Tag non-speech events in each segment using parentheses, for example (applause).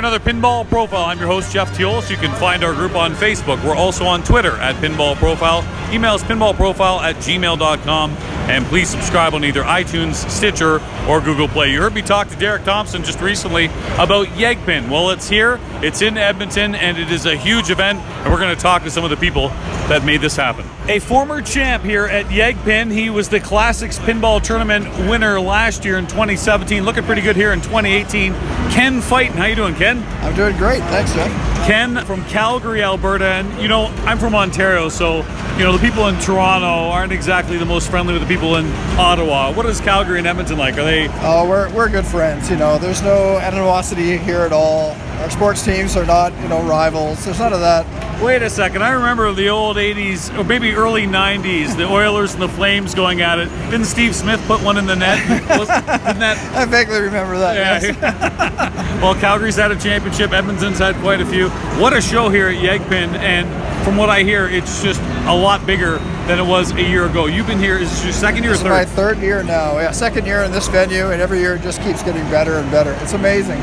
another Pinball Profile. I'm your host, Jeff Teolis. You can find our group on Facebook. We're also on Twitter at Pinball Profile. Email us pinballprofile at gmail.com. And please subscribe on either iTunes, Stitcher, or Google Play. You heard me talk to Derek Thompson just recently about Yegpin. Well, it's here, it's in Edmonton, and it is a huge event. And we're going to talk to some of the people that made this happen. A former champ here at Yegpin. He was the Classics Pinball Tournament winner last year in 2017. Looking pretty good here in 2018. Ken Fighton. How you doing, Ken? I'm doing great. Thanks, Jeff. Ken from Calgary, Alberta, and you know I'm from Ontario, so you know the people in Toronto aren't exactly the most friendly with the people in Ottawa. What is Calgary and Edmonton like? Are they? Oh, we're we're good friends. You know, there's no animosity here at all. Our sports teams are not, you know, rivals. There's none of that. Wait a second. I remember the old 80s, or maybe early 90s, the Oilers and the Flames going at it. Didn't Steve Smith put one in the net? (laughs) Didn't that? I vaguely remember that. Yeah. Yes. (laughs) well, Calgary's had a championship. Edmonton's had quite a few. What a show here at Yegpin. And from what I hear, it's just a lot bigger than it was a year ago. You've been here, is this your second year This or is my third? third year now. Yeah, second year in this venue, and every year it just keeps getting better and better. It's amazing.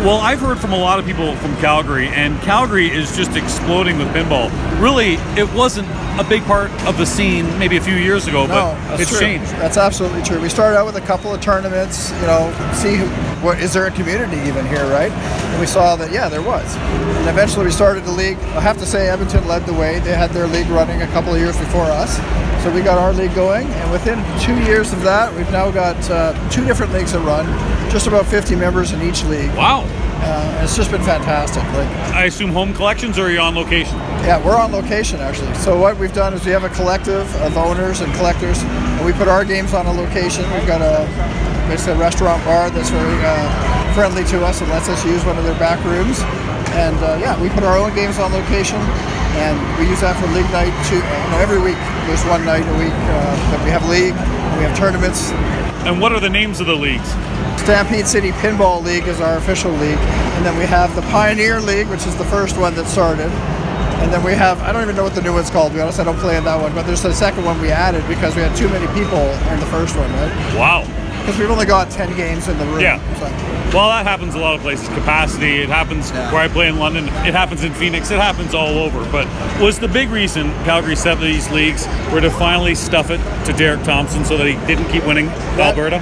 Well, I've heard from a lot of people from Calgary, and Calgary is just exploding with pinball. Really, it wasn't a big part of the scene maybe a few years ago, No, but it's true. changed. That's absolutely true. We started out with a couple of tournaments, you know, see who, what is there a community even here, right? And we saw that yeah, there was. And eventually we started the league. I have to say Edmonton led the way. They had their league running a couple of years before us. So we got our league going, and within two years of that, we've now got uh, two different leagues that run, just about 50 members in each league. Wow. Uh, it's just been fantastic. Like I assume home collections, or are you on location? yeah, we're on location actually. So what we've done is we have a collective of owners and collectors, and we put our games on a location. We've got a basically a restaurant bar that's very uh, friendly to us and lets us use one of their back rooms. And uh, yeah, we put our own games on location, and we use that for league night. To, you know, every week there's one night a week uh, that we have league. We have tournaments. And what are the names of the leagues? Stampede City Pinball League is our official league, and then we have the Pioneer League, which is the first one that started. And then we have, I don't even know what the new one's called, to be honest, I don't play in that one, but there's the second one we added because we had too many people in the first one, right? Wow. Because we've only got 10 games in the room. Yeah. So, Well, that happens a lot of places. Capacity. It happens Yeah. where I play in London. It happens in Phoenix. It happens all over. But was the big reason Calgary set these leagues were to finally stuff it to Derek Thompson so that he didn't keep winning Alberta?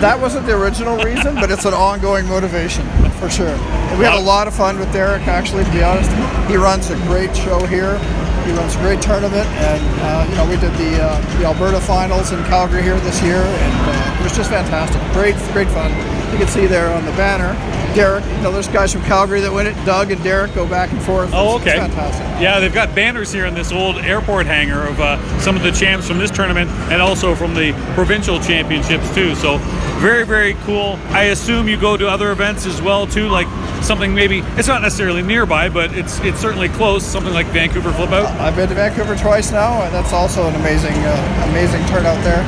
that wasn't the original reason, but it's an ongoing motivation for sure. And we had a lot of fun with Derek, actually, to be honest. He runs a great show here. He runs a great tournament, and uh, you know we did the uh, the Alberta finals in Calgary here this year, and uh, it was just fantastic. Great, great fun. You can see there on the banner, Derek. You know, there's guys from Calgary that win it. Doug and Derek go back and forth. Oh, It's- okay. It's fantastic. Yeah, they've got banners here in this old airport hangar of uh, some of the champs from this tournament and also from the provincial championships too. So very, very cool. I assume you go to other events as well too, like something maybe it's not necessarily nearby, but it's it's certainly close. Something like Vancouver Flip Out. I've been to Vancouver twice now, and that's also an amazing, uh, amazing turnout there.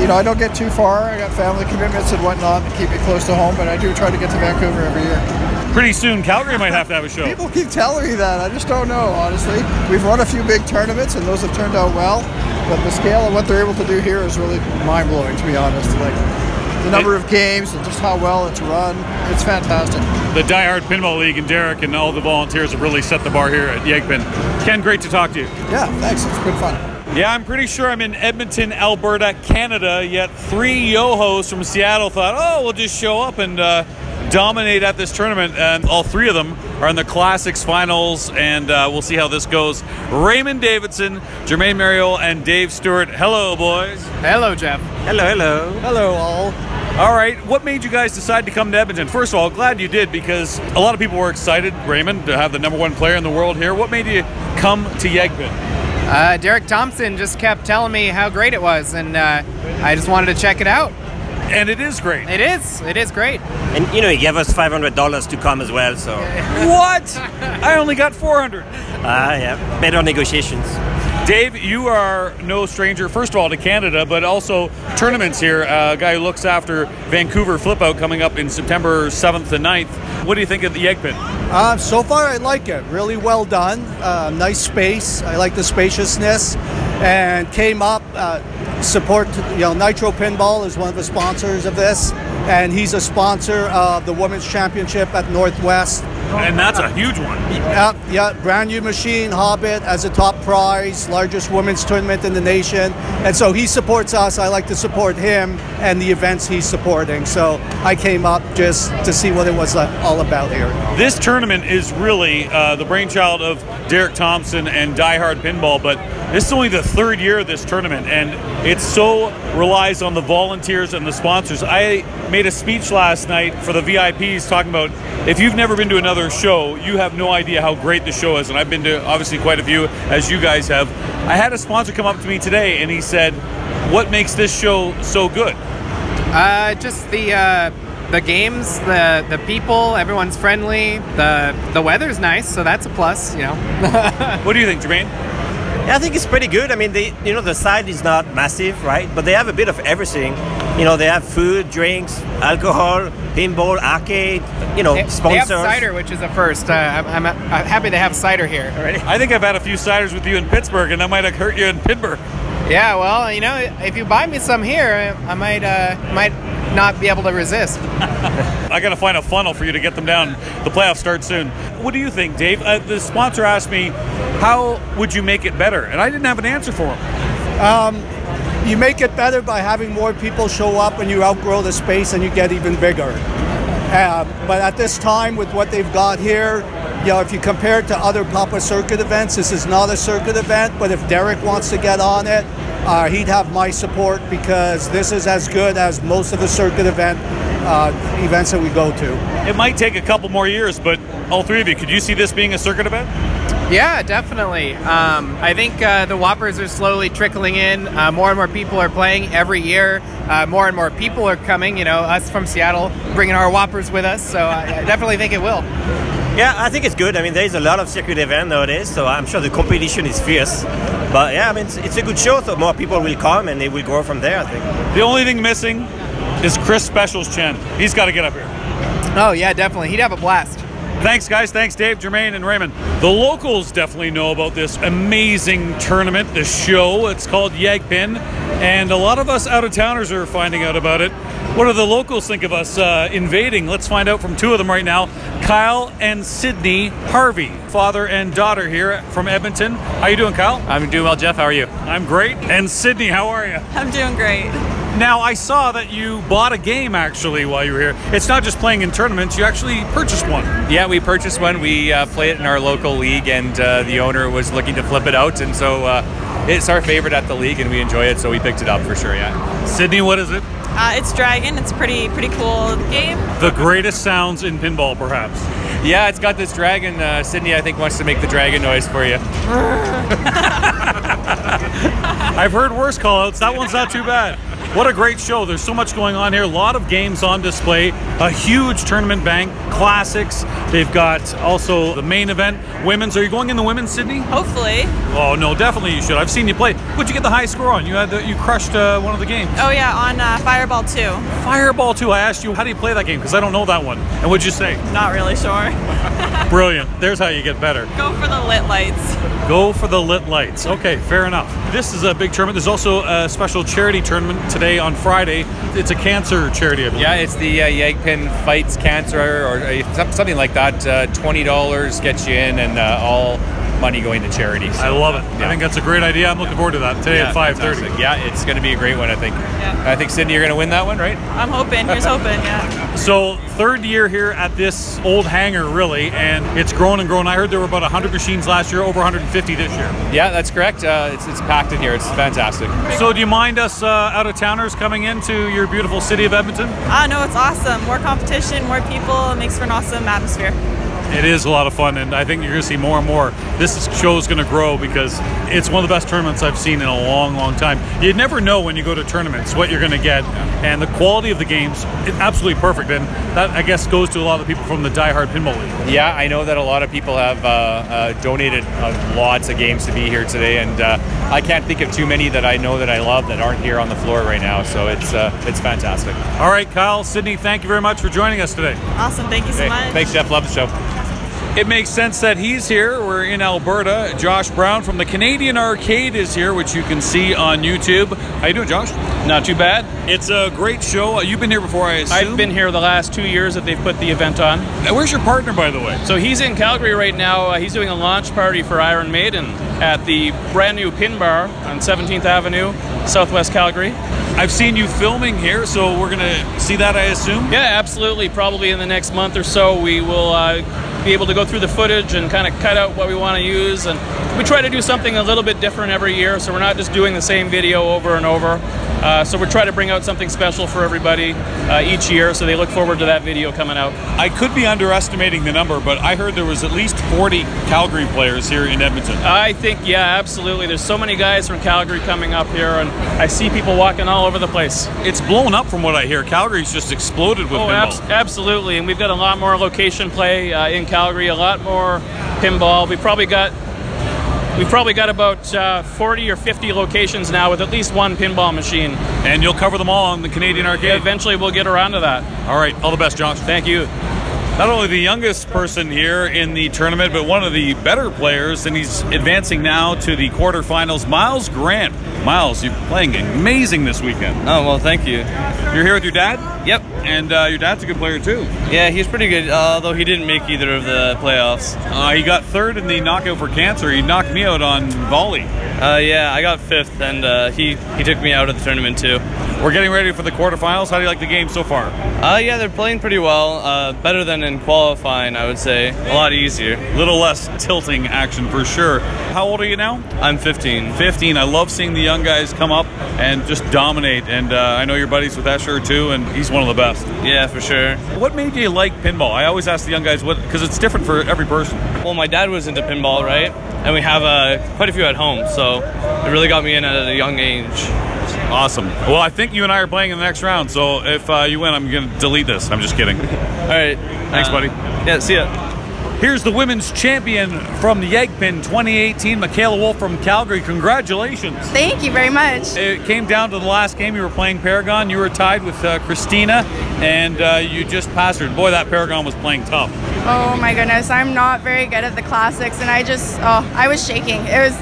You know, I don't get too far. I got family commitments and whatnot to keep me close to home, but I do try to get to Vancouver every year. Pretty soon, Calgary might have to have a show. People keep telling me that. I just don't know, honestly. We've run a few big tournaments, and those have turned out well. But the scale of what they're able to do here is really mind blowing, to be honest. Like the number of games and just how well it's run, it's fantastic. The Die Hard Pinball League and Derek and all the volunteers have really set the bar here at Yegpin. Ken, great to talk to you. Yeah, thanks. It's good fun. Yeah, I'm pretty sure I'm in Edmonton, Alberta, Canada. Yet three yo-hos from Seattle thought, oh, we'll just show up and uh, dominate at this tournament. And all three of them are in the Classics finals, and uh, we'll see how this goes. Raymond Davidson, Jermaine Mariel, and Dave Stewart. Hello, boys. Hello, Jeff. Hello, hello. Hello, all. All right, what made you guys decide to come to Edmonton? First of all, glad you did because a lot of people were excited, Raymond, to have the number one player in the world here. What made you come to Yegpin? Uh, Derek Thompson just kept telling me how great it was, and uh, I just wanted to check it out. And it is great. It is. It is great. And you know, he gave us five hundred dollars to come as well. So, What? I only got 400. ah, yeah, better negotiations. Dave, you are no stranger, first of all, to Canada, but also tournaments here. Uh, a guy who looks after Vancouver Flip Out coming up in September 7th and 9th. What do you think of the Yegpin? Uh, so far, I like it. Really well done. Uh, nice space. I like the spaciousness. And came up, uh, support, you know, Nitro Pinball is one of the sponsors of this. And he's a sponsor of the Women's Championship at Northwest. And that's a huge one. Yeah, yeah, brand new machine, Hobbit as a top prize, largest women's tournament in the nation. And so he supports us. I like to support him and the events he's supporting. So I came up just to see what it was uh, all about here. This tournament is really uh, the brainchild of Derek Thompson and Die Hard Pinball, but this is only the third year of this tournament, and it so relies on the volunteers and the sponsors. I made a speech last night for the VIPs talking about if you've never been to another show, you have no idea how great the show is, and I've been to obviously quite a few, as you guys have. I had a sponsor come up to me today, and he said, "What makes this show so good?" Uh, just the uh, the games, the the people, everyone's friendly. The the weather's nice, so that's a plus. You know. (laughs) What do you think, Jermaine? Yeah, I think it's pretty good. I mean, they, you know, the site is not massive, right? But they have a bit of everything. You know, they have food, drinks, alcohol, pinball, arcade. You know, They- They have cider, which is a first. Uh, I'm, I'm, I'm happy they have cider here already. I think I've had a few ciders with you in Pittsburgh, and I might have hurt you in Pittsburgh. Yeah, well, you know, if you buy me some here, I might uh, might not be able to resist. (laughs) I got to find a funnel for you to get them down. The playoffs start soon. What do you think, Dave? Uh, the sponsor asked me, how would you make it better? And I didn't have an answer for him. You make it better by having more people show up and you outgrow the space and you get even bigger. Uh, but at this time, with what they've got here, you know, if you compare it to other Papa Circuit events, this is not a circuit event. But if Derek wants to get on it, uh, he'd have my support because this is as good as most of the circuit event uh, events that we go to. It might take a couple more years, but all three of you, could you see this being a circuit event? Yeah, definitely. Um, I think uh, the WPPRs are slowly trickling in. Uh, more and more people are playing every year. Uh, more and more people are coming. You know, us from Seattle bringing our WPPRs with us. So I I definitely think it will. Yeah, I think it's good. I mean, there's a lot of circuit event nowadays, so I'm sure the competition is fierce. But yeah, I mean, it's, it's a good show, so more people will come and they will grow from there, I think. The only thing missing is Chris Specials Chen. He's got to get up here. Oh yeah, definitely. He'd have a blast. Thanks, guys. Thanks, Dave, Jermaine, and Raymond. The locals definitely know about this amazing tournament, this show. It's called Yegpin, and a lot of us out of towners are finding out about it. What do the locals think of us uh, invading? Let's find out from two of them right now Kyle and Sydney Harvey, father and daughter here from Edmonton. How you doing, Kyle? I'm doing well, Jeff. How are you? I'm great. And Sydney, how are you? I'm doing great. Now, I saw that you bought a game actually while you were here. It's not just playing in tournaments, you actually purchased one. Yeah, we purchased one. We uh, play it in our local league, and uh, the owner was looking to flip it out, and so uh, it's our favorite at the league, and we enjoy it, so we picked it up for sure. Yeah. Sydney, what is it? Uh, it's Dragon. It's a pretty pretty cool game. The greatest sounds in pinball, perhaps. Yeah, it's got this dragon. Uh, Sydney, I think, wants to make the dragon noise for you. (laughs) (laughs) I've heard worse call outs. That one's not too bad. What a great show. There's so much going on here. A lot of games on display. A huge tournament bank. Classics. They've got also the main event. Women's. Are you going in the women's, Sydney? Hopefully. Oh, no, definitely you should. I've seen you play. What'd you get the high score on? You had the, you crushed uh, one of the games. Oh yeah, on uh, Fireball 2. Fireball 2. I asked you, how do you play that game? Because I don't know that one. And what'd you say? Not really sure. (laughs) (laughs) Brilliant. There's how you get better. Go for the lit lights. Go for the lit lights. Okay, fair enough. This is a big tournament. There's also a special charity tournament today on Friday. It's a cancer charity. Yeah, it's the uh, Yegpin Fights Cancer or uh, something like that. Uh, Twenty dollars gets you in, and uh, all money going to charities. I love it. I think that's a great idea. I'm looking forward to that today yeah, at 5:30. fantastic. Yeah, it's going to be a great one. I think. Yeah. I think Sydney, you're going to win that one, right? I'm hoping. Here's hoping. Yeah. So third year here at this old hangar, really, and it's grown and grown. I heard there were about 100 machines last year, over 150 this year. Yeah, that's correct. Uh, it's, it's packed in here. It's fantastic. So do you mind us uh, out of towners coming into your beautiful city of Edmonton? Ah, no, it's awesome. More competition, more people. It makes for an awesome atmosphere. It is a lot of fun, and I think you're going to see more and more. This show is going to grow because it's one of the best tournaments I've seen in a long, long time. You never know when you go to tournaments what you're going to get, and the quality of the games is absolutely perfect. And that, I guess, goes to a lot of the people from the Die Hard Pinball League. Yeah, I know that a lot of people have uh, uh, donated uh, lots of games to be here today, and uh, I can't think of too many that I know that I love that aren't here on the floor right now. So it's uh, it's fantastic. All right, Kyle, Sydney, thank you very much for joining us today. Awesome. Thank you so Hey, much. thanks, Jeff. Love the show. It makes sense that he's here. We're in Alberta. Josh Brown from the Canadian Arcade is here, which you can see on YouTube. How you doing, Josh? Not too bad. It's a great show. You've been here before, I assume. I've been here the last two years that they've put the event on. Now, Where's your partner, by the way? So he's in Calgary right now. Uh, he's doing a launch party for Iron Maiden at the brand new Pin Bar on 17th Avenue, Southwest Calgary. I've seen you filming here, so we're gonna see that, I assume. Yeah, absolutely. Probably in the next month or so, we will uh, be able to go through the footage and kind of cut out what we want to use. And we try to do something a little bit different every year, so we're not just doing the same video over and over. Uh, so we're trying to bring out something special for everybody uh, each year, so they look forward to that video coming out. I could be underestimating the number, but I heard there was at least 40 Calgary players here in Edmonton. I think, yeah, absolutely. There's so many guys from Calgary coming up here, and I see people walking all over the place. It's blown up from what I hear. Calgary's just exploded with Oh, pinball. abs- absolutely. And we've got a lot more location play uh, in Calgary, a lot more pinball. We've probably got we've probably got about uh, 40 or 50 locations now with at least one pinball machine. and you'll cover them all on the Canadian Arcade. Eventually, we'll get around to that. All right, all the best, Josh. Thank you. Not only the youngest person here in the tournament, but one of the better players, and he's advancing now to the quarterfinals. Miles Grant. Miles, you're playing amazing this weekend. Oh well, thank you. You're here with your dad, Yep. and uh, your dad's a good player too. Yeah, he's pretty good. Although he didn't make either of the playoffs. Uh, he got third in the knockout for cancer. He knocked me out on volley. Uh, yeah, I got fifth, and uh, he he took me out of the tournament too. We're getting ready for the quarterfinals. How do you like the game so far? Uh, yeah, they're playing pretty well. Uh, better than in qualifying, I would say. A lot easier. A little less tilting action for sure. How old are you now? I'm 15. 15. I love seeing the young guys come up and just dominate. And uh, I know your buddies with Escher too, and he's one of the best. Yeah, for sure. What made you like pinball? I always ask the young guys what because it's different for every person. Well, my dad was into pinball, right? And we have uh, quite a few at home, so it really got me in at a young age. Awesome. Well, I think you and I are playing in the next round. So if uh, you win, I'm going to delete this. I'm just kidding. All right. Thanks, Uh, buddy. Yeah, see ya. Here's the women's champion from the Yegpin 2018, Michaela Wolf from Calgary. Congratulations. Thank you very much. It came down to the last game. You were playing Paragon. You were tied with uh, Christina, and uh, you just passed her. Boy, that Paragon was playing tough. Oh my goodness, I'm not very good at the classics, and I just, oh, I was shaking. It was,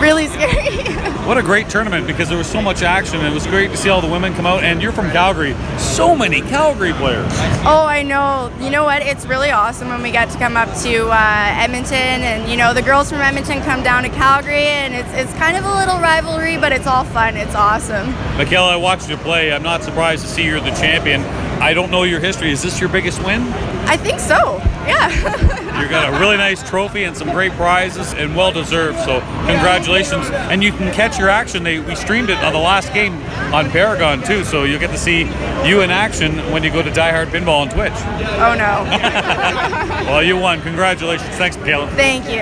really scary. (laughs) What a great tournament because there was so much action. It was great to see all the women come out, and you're from Calgary. So many Calgary players. oh, I know. You know what? It's really awesome when we get to come up to uh, Edmonton, and you know the girls from Edmonton come down to Calgary, and it's it's kind of a little rivalry, but it's all fun. It's awesome. Michaela, I watched you play. I'm not surprised to see you're the champion. I don't know your history. Is this your biggest win? I think so. Yeah. (laughs) You got a really nice trophy and some great prizes, and well deserved. So congratulations! And you can catch your action. They we streamed it on the last game on Paragon too, so you'll get to see you in action when you go to Die Hard Pinball on Twitch. oh no. (laughs) Well, you won. Congratulations. Thanks, Michaela. Thank you.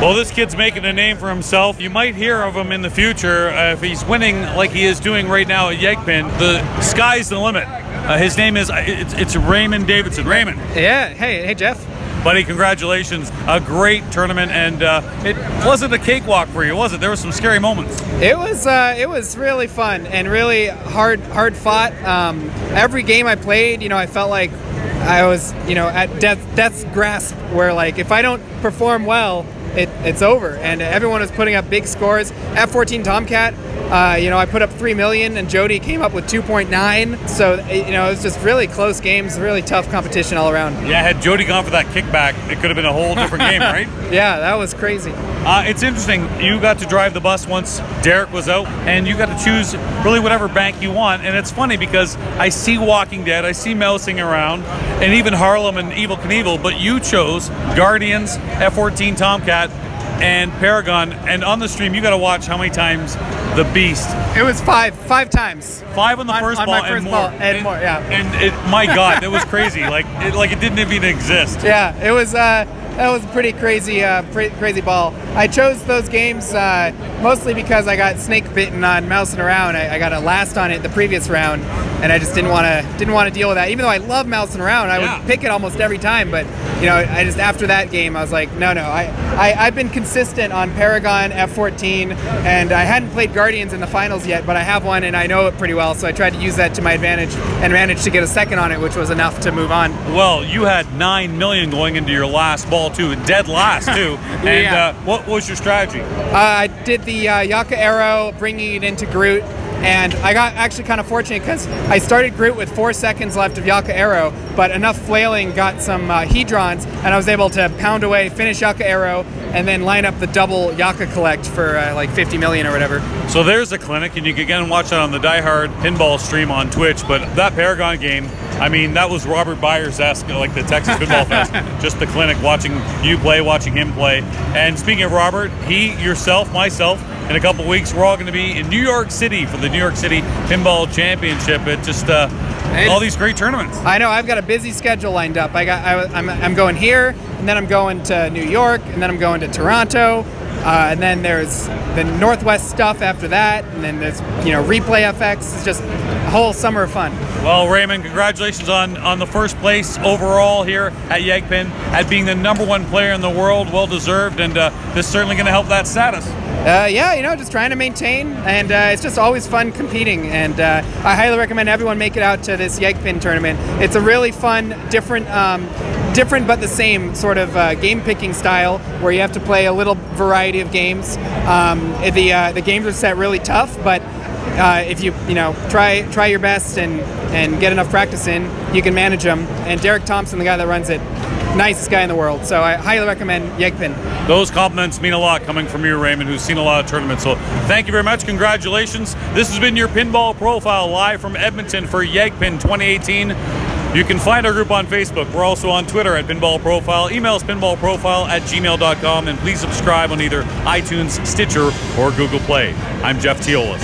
Well, this kid's making a name for himself. You might hear of him in the future uh, if he's winning like he is doing right now at Yegpin. The sky's the limit. Uh, his name is uh, it's, it's Raymond Davidson. Raymond, Yeah. Hey, hey, Jeff. Buddy, congratulations! A great tournament, and uh, it wasn't a cakewalk for you, was it? There were some scary moments. It was uh, it was really fun and really hard hard fought. Um, every game I played, you know, I felt like I was you know at death death's grasp, where like if I don't perform well, it, it's over. And everyone was putting up big scores. F14 Tomcat, uh, you know, I put up three million, and Jody came up with 2.9. So you know, it was just really close games, really tough competition all around. Yeah, had Jody gone for that kickback, it could have been a whole different game, (laughs) right? Yeah, that was crazy. Uh, it's interesting. You got to drive the bus once Derek was out, and you got to choose really whatever bank you want. And it's funny because I see Walking Dead, I see Mousin' Around, and even Harlem and Evel Knievel, but you chose Guardians, F-14 Tomcat, and Paragon. And on the stream, you got to watch how many times the Beast. It was five five times. Five on the On- first on ball my and first more. ball and more, yeah. And it, my God, that was crazy. (laughs) like it, like it didn't even exist. Yeah, it was. Uh, that was a pretty crazy, uh, pretty crazy ball. I chose those games uh, mostly because I got snake bitten on Mousin' Around. I, I got a last on it the previous round, and I just didn't want to didn't want to deal with that. Even though I love Mousin' Around, I Yeah. would pick it almost every time. But you know, I just after that game, I was like, no, no. I, I I've been consistent on Paragon F14, and I hadn't played Guardians in the finals yet, but I have one and I know it pretty well. So I tried to use that to my advantage and managed to get a second on it, which was enough to move on. Well, you had nine million going into your last ball too, dead last too. (laughs) And Yeah. uh, what was your strategy? Uh, I did the uh, Yaka arrow, bringing it into Groot, and I got actually kind of fortunate because I started Groot with four seconds left of Yaka arrow, but enough flailing got some uh, Hedrons, and I was able to pound away, finish Yaka arrow, and then line up the double Yaka collect for uh, like 50 million or whatever. So there's a clinic, and you can again watch that on the Die Hard Pinball stream on Twitch. But that Paragon game, I mean, that was Robert Byers esque, like the Texas Football (laughs) Fest. Just the clinic, watching you play, watching him play. And speaking of Robert, he, yourself, myself, in a couple weeks, we're all going to be in New York City for the New York City Pinball Championship. It just uh, all these great tournaments. I know I've got a busy schedule lined up. I got I, I'm, I'm going here, and then I'm going to New York, and then I'm going to Toronto, uh, and then there's the Northwest stuff after that, and then there's you know Replay FX. It's just a whole summer of fun. Well, Raymond, congratulations on, on the first place overall here at Yegpin, at being the number one player in the world. Well deserved, and uh, this is certainly going to help that status. Uh, yeah, you know, just trying to maintain, and uh, it's just always fun competing. And uh, I highly recommend everyone make it out to this Yegpin tournament. It's a really fun, different, um, different but the same sort of uh, game picking style where you have to play a little variety of games. Um, the uh, the games are set really tough, but uh, if you you know try try your best and and get enough practice in, you can manage them. And Derek Thompson, the guy that runs it, nicest guy in the world. So I highly recommend Yegpin. Those compliments mean a lot coming from you, Raymond, who's seen a lot of tournaments. So thank you very much. Congratulations. This has been your Pinball Profile live from Edmonton for Yegpin 2018. You can find our group on Facebook. We're also on Twitter at Pinball Profile. Email us pinballprofile at gmail.com and please subscribe on either iTunes, Stitcher, or Google Play. I'm Jeff Teolis.